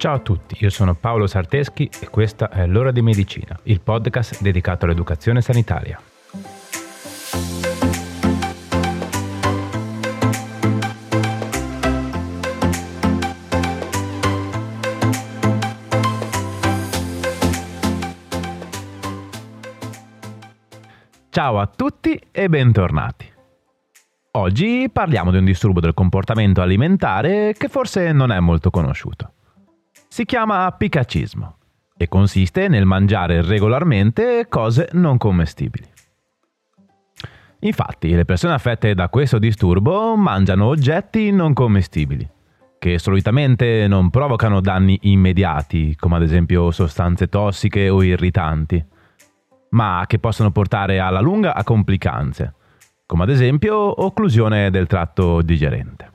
Ciao a tutti, io sono Paolo Sarteschi e questa è L'ora di medicina, il podcast dedicato all'educazione sanitaria. Ciao a tutti e bentornati. Oggi parliamo di un disturbo del comportamento alimentare che forse non è molto conosciuto. Si chiama picacismo e consiste nel mangiare regolarmente cose non commestibili. Infatti, le persone affette da questo disturbo mangiano oggetti non commestibili, che solitamente non provocano danni immediati, come ad esempio sostanze tossiche o irritanti, ma che possono portare alla lunga a complicanze, come ad esempio occlusione del tratto digerente.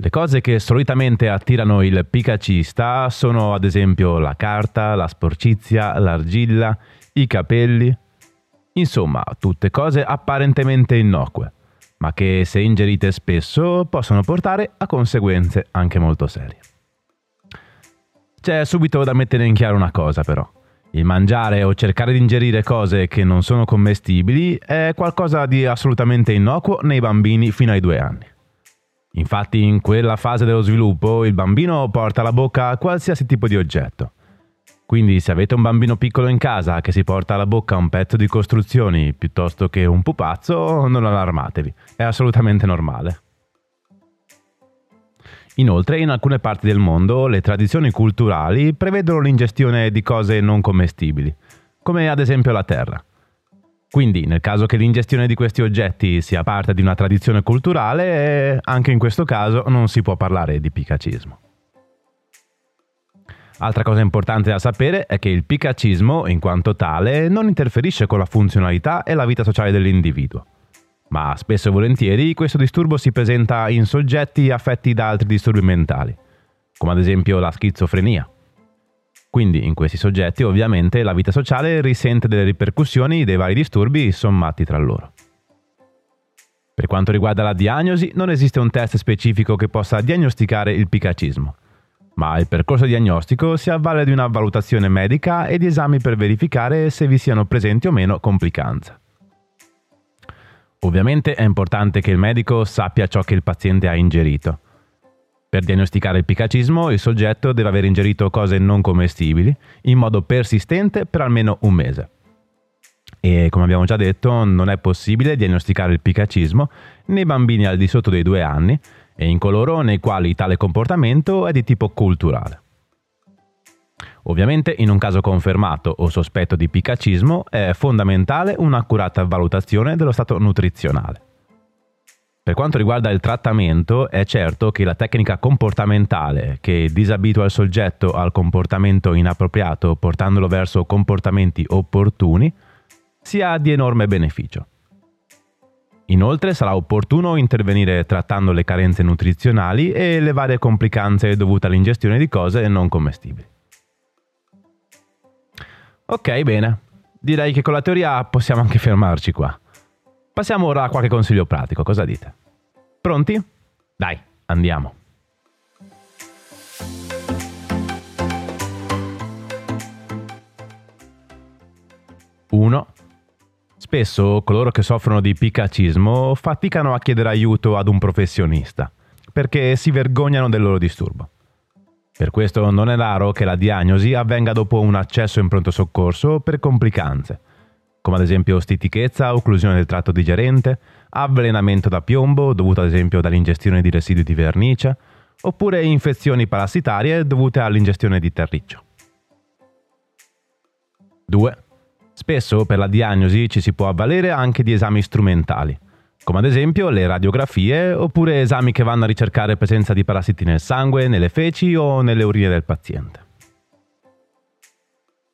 Le cose che solitamente attirano il picacista sono ad esempio la carta, la sporcizia, l'argilla, i capelli, insomma tutte cose apparentemente innocue, ma che se ingerite spesso possono portare a conseguenze anche molto serie. C'è subito da mettere in chiaro una cosa però. Il mangiare o cercare di ingerire cose che non sono commestibili è qualcosa di assolutamente innocuo nei bambini fino ai due anni. Infatti in quella fase dello sviluppo il bambino porta alla bocca qualsiasi tipo di oggetto. Quindi se avete un bambino piccolo in casa che si porta alla bocca un pezzo di costruzioni piuttosto che un pupazzo, non allarmatevi, è assolutamente normale. Inoltre, in alcune parti del mondo le tradizioni culturali prevedono l'ingestione di cose non commestibili, come ad esempio la terra. Quindi, nel caso che l'ingestione di questi oggetti sia parte di una tradizione culturale, anche in questo caso non si può parlare di picacismo. Altra cosa importante da sapere è che il picacismo, in quanto tale, non interferisce con la funzionalità e la vita sociale dell'individuo ma spesso e volentieri questo disturbo si presenta in soggetti affetti da altri disturbi mentali, come ad esempio la schizofrenia. Quindi in questi soggetti ovviamente la vita sociale risente delle ripercussioni dei vari disturbi sommati tra loro. Per quanto riguarda la diagnosi, non esiste un test specifico che possa diagnosticare il picacismo, ma il percorso diagnostico si avvale di una valutazione medica e di esami per verificare se vi siano presenti o meno complicanze. Ovviamente è importante che il medico sappia ciò che il paziente ha ingerito. Per diagnosticare il picacismo il soggetto deve aver ingerito cose non commestibili in modo persistente per almeno un mese. E come abbiamo già detto non è possibile diagnosticare il picacismo nei bambini al di sotto dei due anni e in coloro nei quali tale comportamento è di tipo culturale. Ovviamente in un caso confermato o sospetto di picacismo è fondamentale un'accurata valutazione dello stato nutrizionale. Per quanto riguarda il trattamento, è certo che la tecnica comportamentale che disabitua il soggetto al comportamento inappropriato portandolo verso comportamenti opportuni sia di enorme beneficio. Inoltre sarà opportuno intervenire trattando le carenze nutrizionali e le varie complicanze dovute all'ingestione di cose non commestibili. Ok, bene. Direi che con la teoria possiamo anche fermarci qua. Passiamo ora a qualche consiglio pratico, cosa dite? Pronti? Dai, andiamo. Uno. Spesso coloro che soffrono di picacismo faticano a chiedere aiuto ad un professionista, perché si vergognano del loro disturbo. Per questo non è raro che la diagnosi avvenga dopo un accesso in pronto soccorso per complicanze, come ad esempio stitichezza, occlusione del tratto digerente, avvelenamento da piombo dovuto ad esempio dall'ingestione di residui di vernice, oppure infezioni parassitarie dovute all'ingestione di terriccio. 2. Spesso per la diagnosi ci si può avvalere anche di esami strumentali, come ad esempio le radiografie oppure esami che vanno a ricercare presenza di parassiti nel sangue, nelle feci o nelle urine del paziente.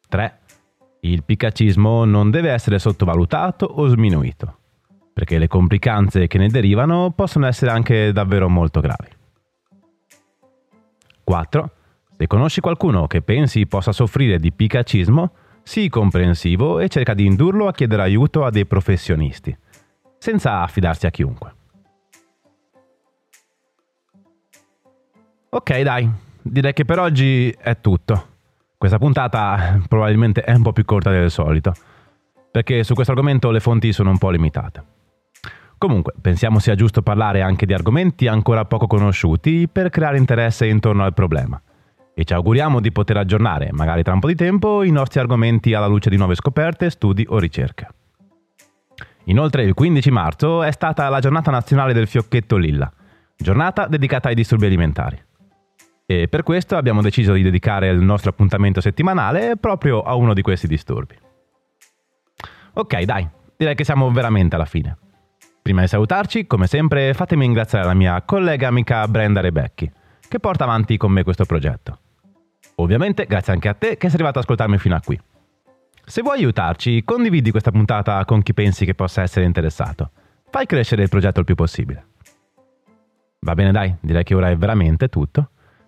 3. Il picacismo non deve essere sottovalutato o sminuito, perché le complicanze che ne derivano possono essere anche davvero molto gravi. 4. Se conosci qualcuno che pensi possa soffrire di picacismo, sii comprensivo e cerca di indurlo a chiedere aiuto a dei professionisti senza affidarsi a chiunque. Ok, dai, direi che per oggi è tutto. Questa puntata probabilmente è un po' più corta del solito, perché su questo argomento le fonti sono un po' limitate. Comunque, pensiamo sia giusto parlare anche di argomenti ancora poco conosciuti per creare interesse intorno al problema. E ci auguriamo di poter aggiornare, magari tra un po' di tempo, i nostri argomenti alla luce di nuove scoperte, studi o ricerche. Inoltre il 15 marzo è stata la giornata nazionale del fiocchetto lilla, giornata dedicata ai disturbi alimentari. E per questo abbiamo deciso di dedicare il nostro appuntamento settimanale proprio a uno di questi disturbi. Ok, dai, direi che siamo veramente alla fine. Prima di salutarci, come sempre, fatemi ringraziare la mia collega amica Brenda Rebecchi, che porta avanti con me questo progetto. Ovviamente grazie anche a te che sei arrivato ad ascoltarmi fino a qui. Se vuoi aiutarci, condividi questa puntata con chi pensi che possa essere interessato. Fai crescere il progetto il più possibile. Va bene dai, direi che ora è veramente tutto.